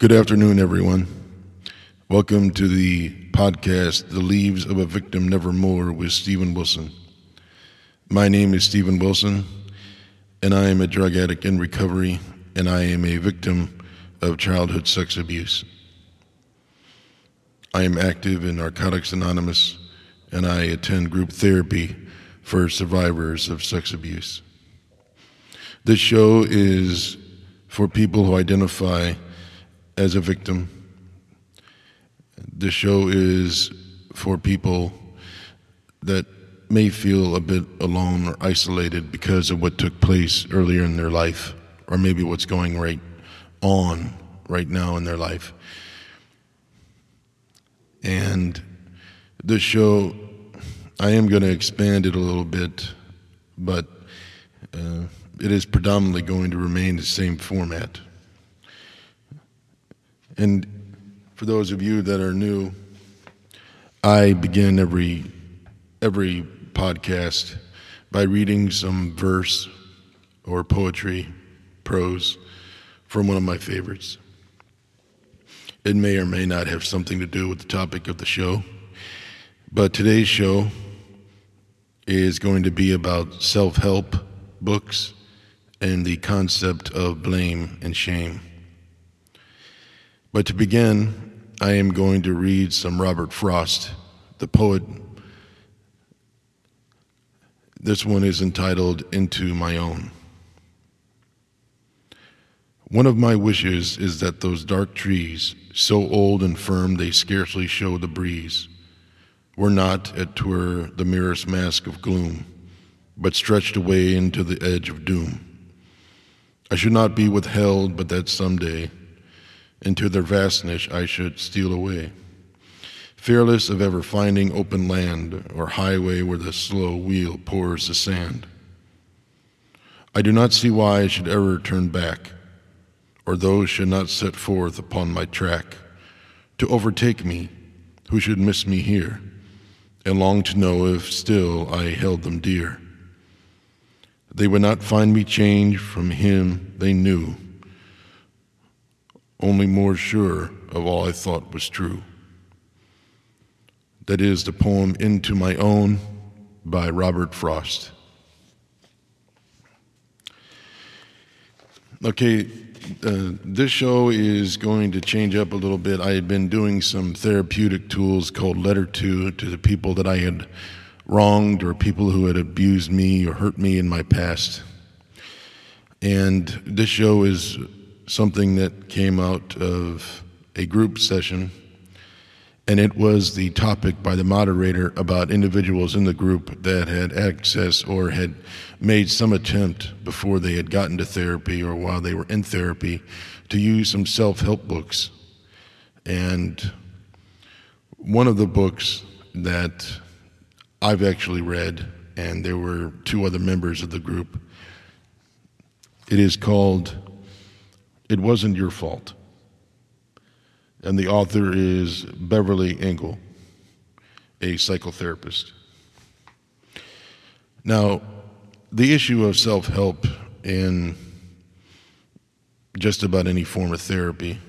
Good afternoon, everyone. Welcome to the podcast, The Leaves of a Victim Nevermore, with Stephen Wilson. My name is Stephen Wilson, and I am a drug addict in recovery, and I am a victim of childhood sex abuse. I am active in Narcotics Anonymous, and I attend group therapy for survivors of sex abuse. This show is for people who identify as a victim. The show is for people that may feel a bit alone or isolated because of what took place earlier in their life, or maybe what's going right on right now in their life. And this show, I am going to expand it a little bit, but uh, it is predominantly going to remain the same format. And for those of you that are new, I begin every every podcast by reading some verse or poetry, prose from one of my favorites. It may or may not have something to do with the topic of the show, but today's show is going to be about self help books and the concept of blame and shame. But to begin, I am going to read some Robert Frost, the poet. This one is entitled Into My Own. One of my wishes is that those dark trees, so old and firm they scarcely show the breeze, were not, at twere, the merest mask of gloom, but stretched away into the edge of doom. I should not be withheld, but that some day into their vastness I should steal away, fearless of ever finding open land or highway where the slow wheel pours the sand. I do not see why I should ever turn back, or those should not set forth upon my track to overtake me who should miss me here, and long to know if still I held them dear. They would not find me changed from him they knew only more sure of all I thought was true. That is the poem Into My Own by Robert Frost. Okay, uh, this show is going to change up a little bit. I had been doing some therapeutic tools called Letter To to the people that I had wronged or people who had abused me or hurt me in my past. And this show is something that came out of a group session, and it was the topic by the moderator about individuals in the group that had access or had made some attempt before they had gotten to therapy or while they were in therapy to use some self help books. And one of the books that I've actually read, and there were two other members of the group, it is called it Wasn't Your Fault. And the author is Beverly Engel, a psychotherapist. Now, the issue of self help in just about any form of therapy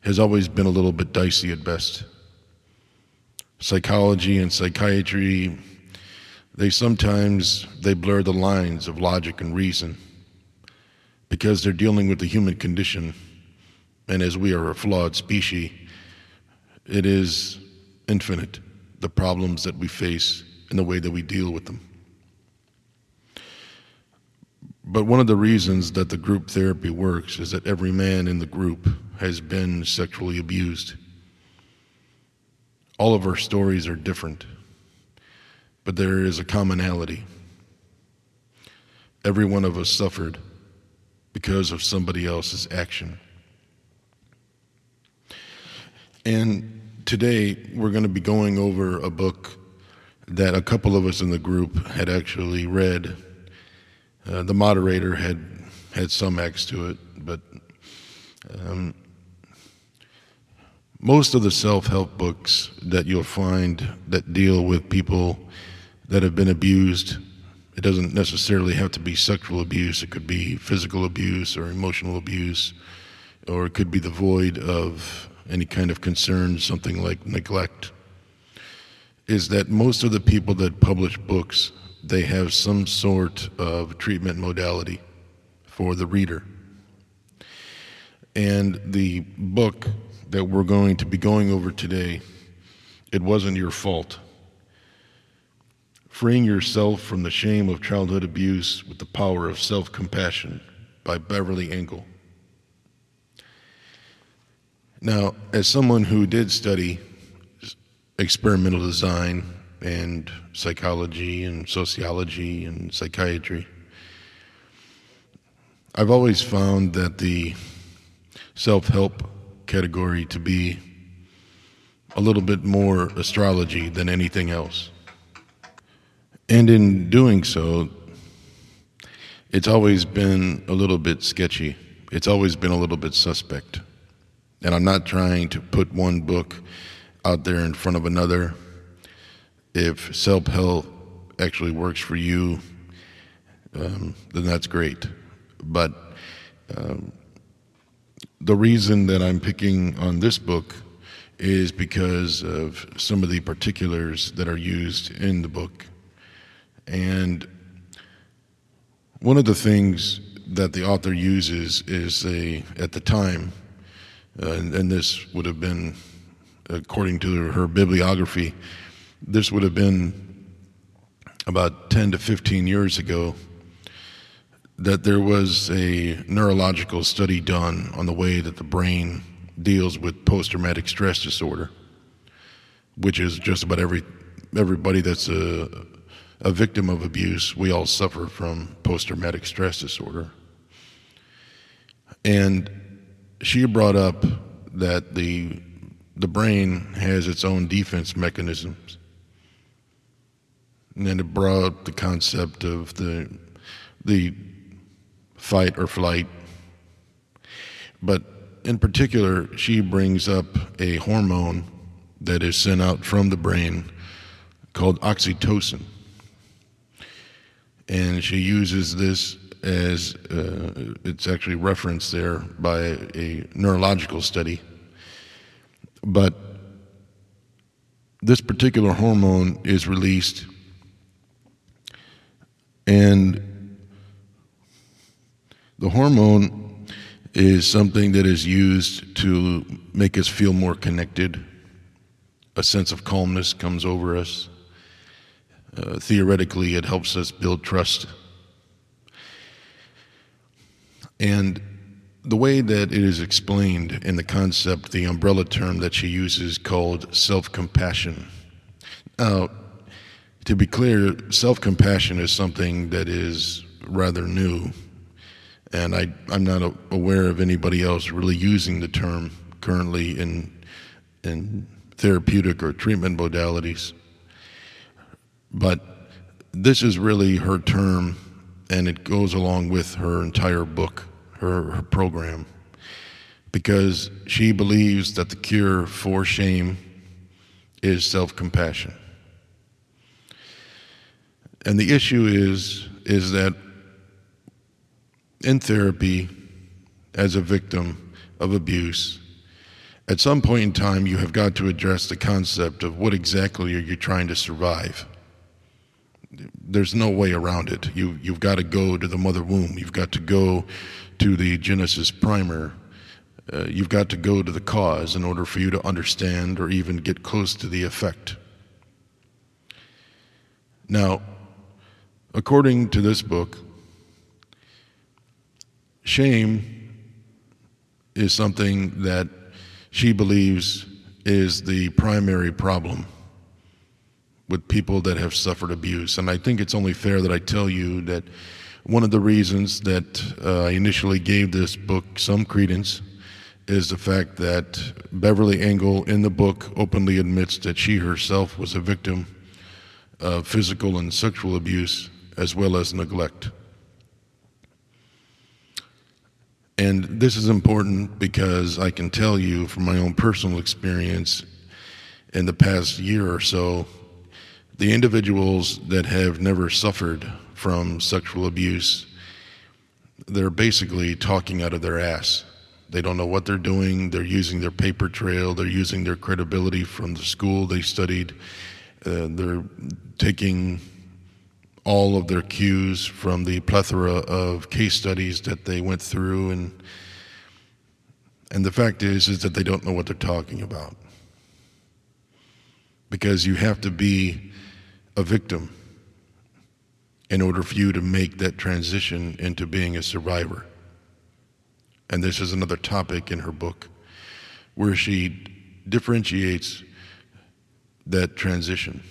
has always been a little bit dicey at best. Psychology and psychiatry, they sometimes they blur the lines of logic and reason because they're dealing with the human condition. And as we are a flawed species, it is infinite, the problems that we face and the way that we deal with them. But one of the reasons that the group therapy works is that every man in the group has been sexually abused. All of our stories are different, but there is a commonality. Every one of us suffered because of somebody else's action. And today we're going to be going over a book that a couple of us in the group had actually read. Uh, the moderator had had some X to it, but um, most of the self help books that you'll find that deal with people that have been abused it doesn't necessarily have to be sexual abuse, it could be physical abuse or emotional abuse. or it could be devoid of any kind of concern, something like neglect, is that most of the people that publish books, they have some sort of treatment modality for the reader. And the book that we're going to be going over today, it wasn't your fault. Freeing Yourself from the Shame of Childhood Abuse with the Power of Self Compassion by Beverly Engel. Now, as someone who did study experimental design and psychology and sociology and psychiatry, I've always found that the self help category to be a little bit more astrology than anything else. And in doing so, it's always been a little bit sketchy. It's always been a little bit suspect. And I'm not trying to put one book out there in front of another. If self help actually works for you, um, then that's great. But um, the reason that I'm picking on this book is because of some of the particulars that are used in the book. And one of the things that the author uses is a, at the time, uh, and, and, this would have been, according to her bibliography, this would have been about 10 to 15 years ago that there was a neurological study done on the way that the brain deals with post-traumatic stress disorder, which is just about every everybody that's a a victim of abuse. We all suffer from post-traumatic stress disorder, and she brought up that the the brain has its own defense mechanisms, and then it brought up the concept of the the fight or flight. But in particular, she brings up a hormone that is sent out from the brain called oxytocin. And she uses this as uh, it's actually referenced there by a neurological study. But this particular hormone is released, and the hormone is something that is used to make us feel more connected. A sense of calmness comes over us. Uh, theoretically, it helps us build trust. And the way that it is explained in the concept, the umbrella term that she uses called self compassion. Now, to be clear, self compassion is something that is rather new and I, I'm not aware of anybody else really using the term currently in, in therapeutic or treatment modalities. But this is really her term, and it goes along with her entire book, her, her program, because she believes that the cure for shame is self compassion. And the issue is, is that in therapy as a victim of abuse, at some point in time, you have got to address the concept of what exactly are you trying to survive. There's no way around it. You, you've got to go to the mother womb. You've got to go to the Genesis primer. Uh, you've got to go to the cause in order for you to understand or even get close to the effect. Now, according to this book, Shame is something that she believes is the primary problem with people that have suffered abuse. And I think it's only fair that I tell you that one of the reasons that uh, I initially gave this book some credence is the fact that Beverly Engel in the book openly admits that she herself was a victim of physical and sexual abuse as well as neglect. And this is important because I can tell you from my own personal experience in the past year or so, the individuals that have never suffered from sexual abuse, they're basically talking out of their ass. They don't know what they're doing. They're using their paper trail. They're using their credibility from the school they studied. Uh, they're taking all of their cues from the plethora of case studies that they went through and and the fact is is that they don't know what they're talking about because you have to be a victim in order for you to make that transition into being a survivor. And this is another topic in her book where she differentiates that transition.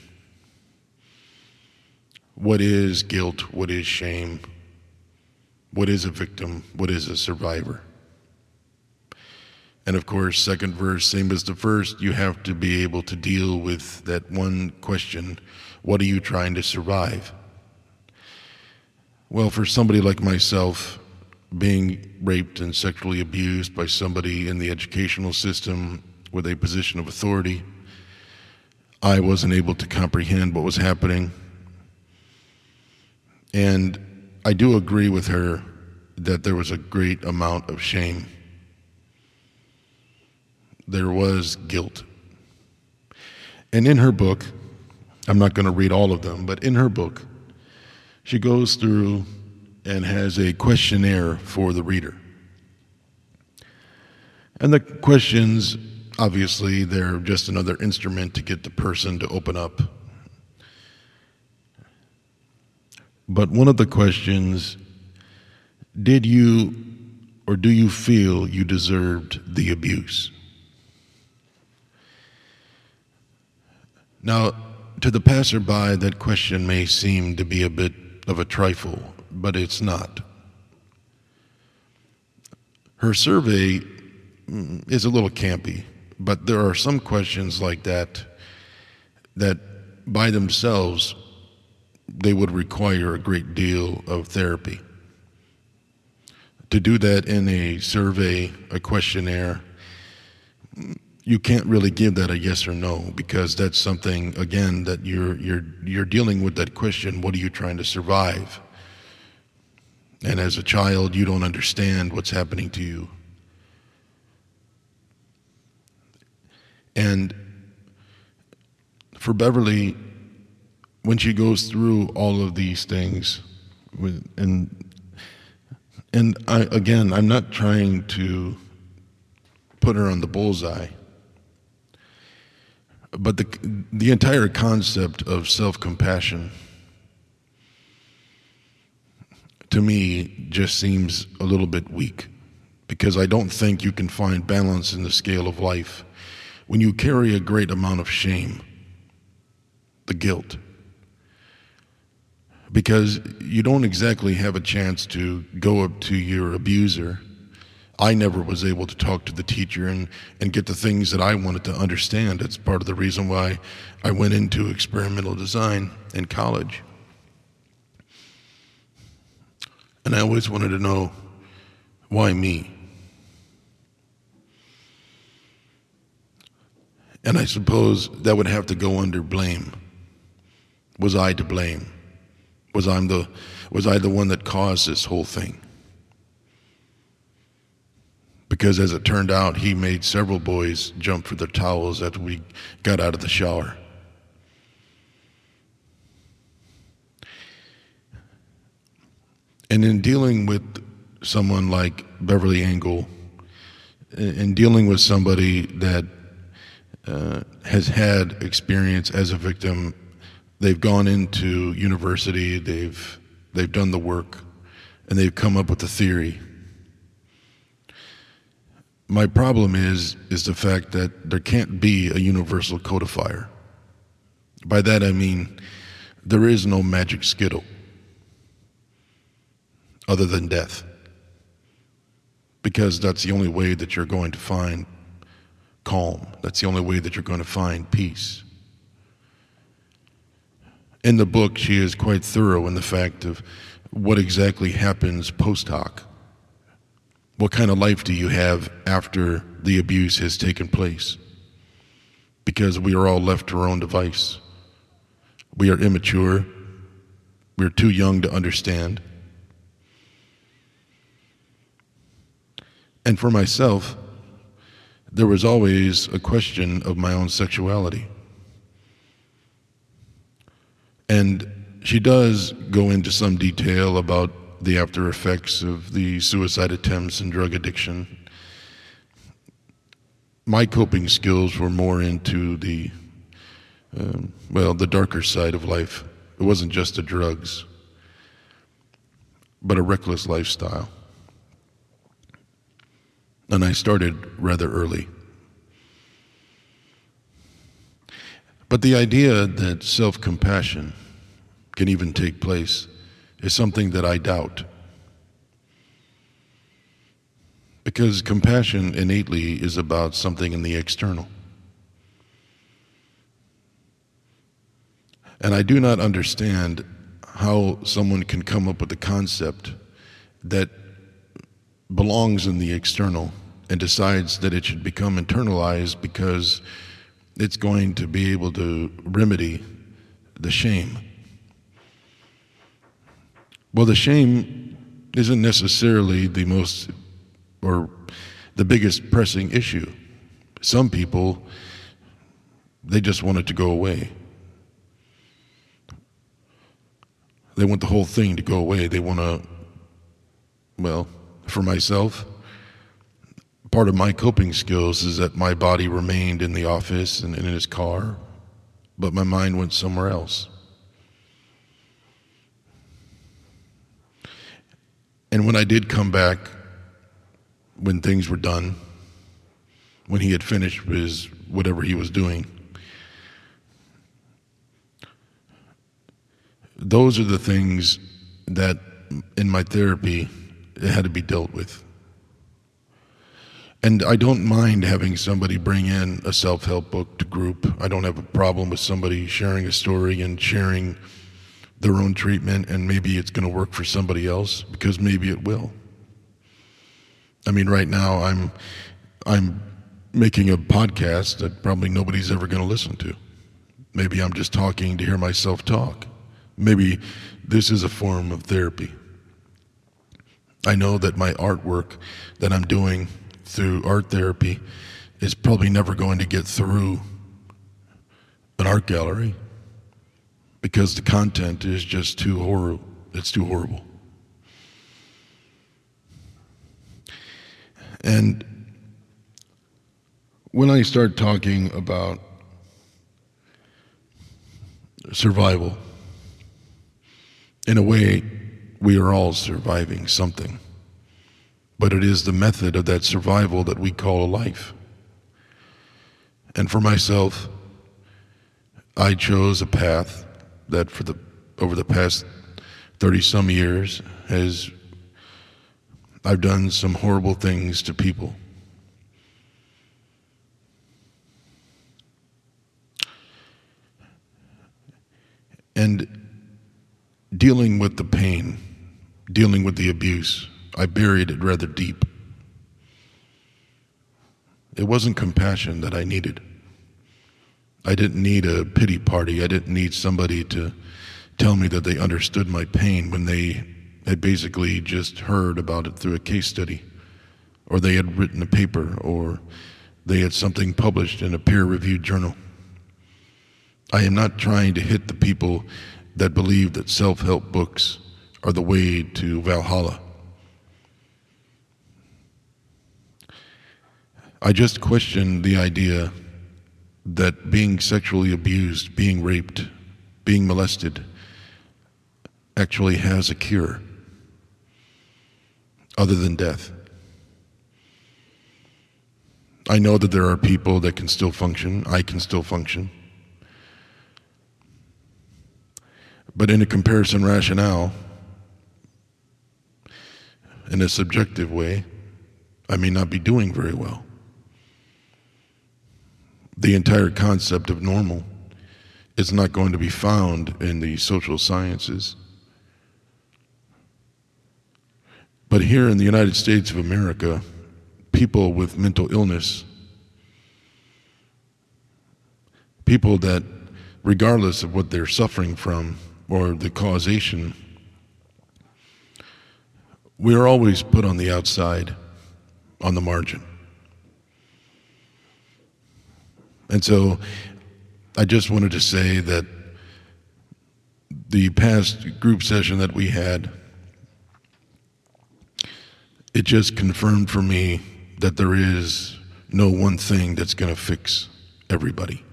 What is guilt? What is shame? What is a victim? What is a survivor and of course, second verse, same as the first, you have to be able to deal with that one question what are you trying to survive? Well, for somebody like myself, being raped and sexually abused by somebody in the educational system with a position of authority, I wasn't able to comprehend what was happening. And I do agree with her that there was a great amount of shame there was guilt. And in her book, I'm not going to read all of them, but in her book, she goes through and has a questionnaire for the reader. And the questions, obviously, they're just another instrument to get the person to open up. But one of the questions did you or do you feel you deserved the abuse? Now, to the passerby, that question may seem to be a bit of a trifle, but it's not. Her survey mm, is a little campy, but there are some questions like that that by themselves they would require a great deal of therapy. To do that in a survey, a questionnaire, you can't really give that a yes or no because that's something again that you're you're you're dealing with that question what are you trying to survive? And as a child you don't understand what's happening to you. And for Beverly when she goes through all of these things and and I, again I'm not trying to put her on the bullseye but the, the entire concept of self compassion to me just seems a little bit weak because I don't think you can find balance in the scale of life when you carry a great amount of shame, the guilt. Because you don't exactly have a chance to go up to your abuser I never was able to talk to the teacher and, and get the things that I wanted to understand. It's part of the reason why I went into experimental design in college. And I always wanted to know why me? And I suppose that would have to go under blame. Was I to blame? Was I the was I the one that caused this whole thing? Because as it turned out, he made several boys jump for their towels after we got out of the shower. And in dealing with someone like Beverly Engel, in dealing with somebody that uh, has had experience as a victim, they've gone into university, they've they've done the work, and they've come up with a theory my problem is is the fact that there can't be a universal codifier. By that I mean there is no magic skittle other than death. Because that's the only way that you're going to find calm. That's the only way that you're going to find peace. In the book, she is quite thorough in the fact of what exactly happens post hoc what kind of life do you have after the abuse has taken place? Because we are all left to our own device. We are immature. We're too young to understand. And for myself, there was always a question of my own sexuality. And she does go into some detail about the after effects of the suicide attempts and drug addiction. My coping skills were more into the, um, well, the darker side of life. It wasn't just the drugs, but a reckless lifestyle. And I started rather early. But the idea that self compassion can even take place is something that I doubt. Because compassion innately is about something in the external. And I do not understand how someone can come up with a concept that belongs in the external and decides that it should become internalized because it's going to be able to remedy the shame. Well, the shame isn't necessarily the most or the biggest pressing issue. Some people, they just want it to go away. They want the whole thing to go away. They want to, well, for myself, part of my coping skills is that my body remained in the office and in his car, but my mind went somewhere else. And when I did come back, when things were done, when he had finished his whatever he was doing, those are the things that in my therapy it had to be dealt with. And I don't mind having somebody bring in a self help book to group. I don't have a problem with somebody sharing a story and sharing their own treatment, and maybe it's going to work for somebody else because maybe it will. I mean, right now I'm I'm making a podcast that probably nobody's ever going to listen to. Maybe I'm just talking to hear myself talk. Maybe this is a form of therapy. I know that my artwork that I'm doing through art therapy is probably never going to get through an art gallery because the content is just too horrible. It's too horrible. And when I start talking about survival, in a way, we are all surviving something. But it is the method of that survival that we call a life. And for myself, I chose a path that for the over the past 30 some years has I've done some horrible things to people. And dealing with the pain, dealing with the abuse, I buried it rather deep. It wasn't compassion that I needed. I didn't need a pity party. I didn't need somebody to tell me that they understood my pain when they had basically just heard about it through a case study, or they had written a paper, or they had something published in a peer reviewed journal. I am not trying to hit the people that believe that self help books are the way to Valhalla. I just question the idea that being sexually abused, being raped, being molested actually has a cure other than death. I know that there are people that can still function. I can still function. But in a comparison rationale, in a subjective way, I may not be doing very well the entire concept of normal is not going to be found in the social sciences. But here in the United States of America, people with mental illness, people that, regardless of what they're suffering from or the causation, we are always put on the outside. on the margin. And so I just wanted to say that the past group session that we had, it just confirmed for me that there is no one thing that's going to fix everybody.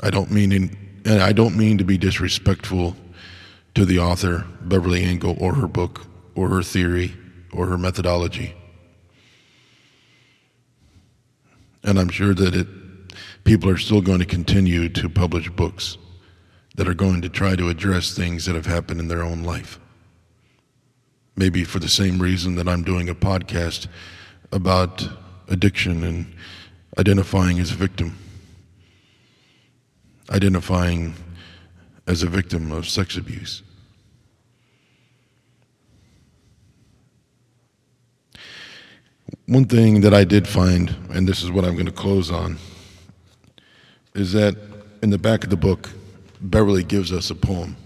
I don't mean in, and I don't mean to be disrespectful to the author Beverly Engel or her book or her theory or her methodology. And I'm sure that it, people are still going to continue to publish books that are going to try to address things that have happened in their own life. Maybe for the same reason that I'm doing a podcast about addiction and identifying as a victim, identifying as a victim of sex abuse. One thing that I did find, and this is what I'm going to close on, is that in the back of the book, Beverly gives us a poem.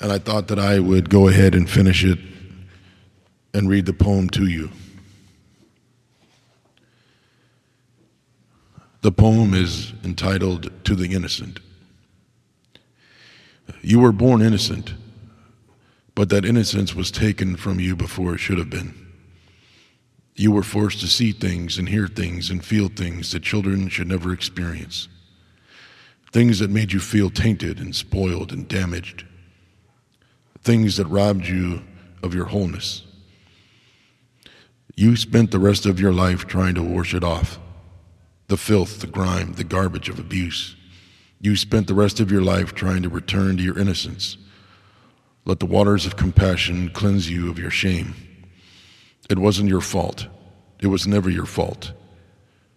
And I thought that I would go ahead and finish it and read the poem to you. The poem is entitled To the Innocent. You were born innocent, but that innocence was taken from you before it should have been. You were forced to see things and hear things and feel things that children should never experience. Things that made you feel tainted and spoiled and damaged. Things that robbed you of your wholeness. You spent the rest of your life trying to wash it off the filth, the grime, the garbage of abuse. You spent the rest of your life trying to return to your innocence. Let the waters of compassion cleanse you of your shame. It wasn't your fault. It was never your fault.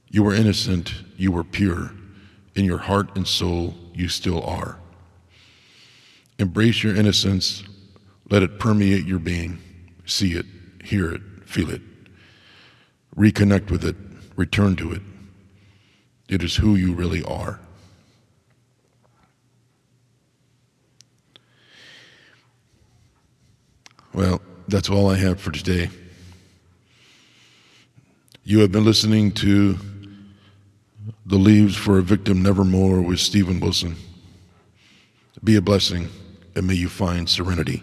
You were innocent. You were pure. In your heart and soul, you still are. Embrace your innocence. Let it permeate your being. See it, hear it, feel it. Reconnect with it. Return to it. It is who you really are. Well, that's all I have for today. You have been listening to The Leaves for a Victim Nevermore with Stephen Wilson. Be a blessing and may you find serenity.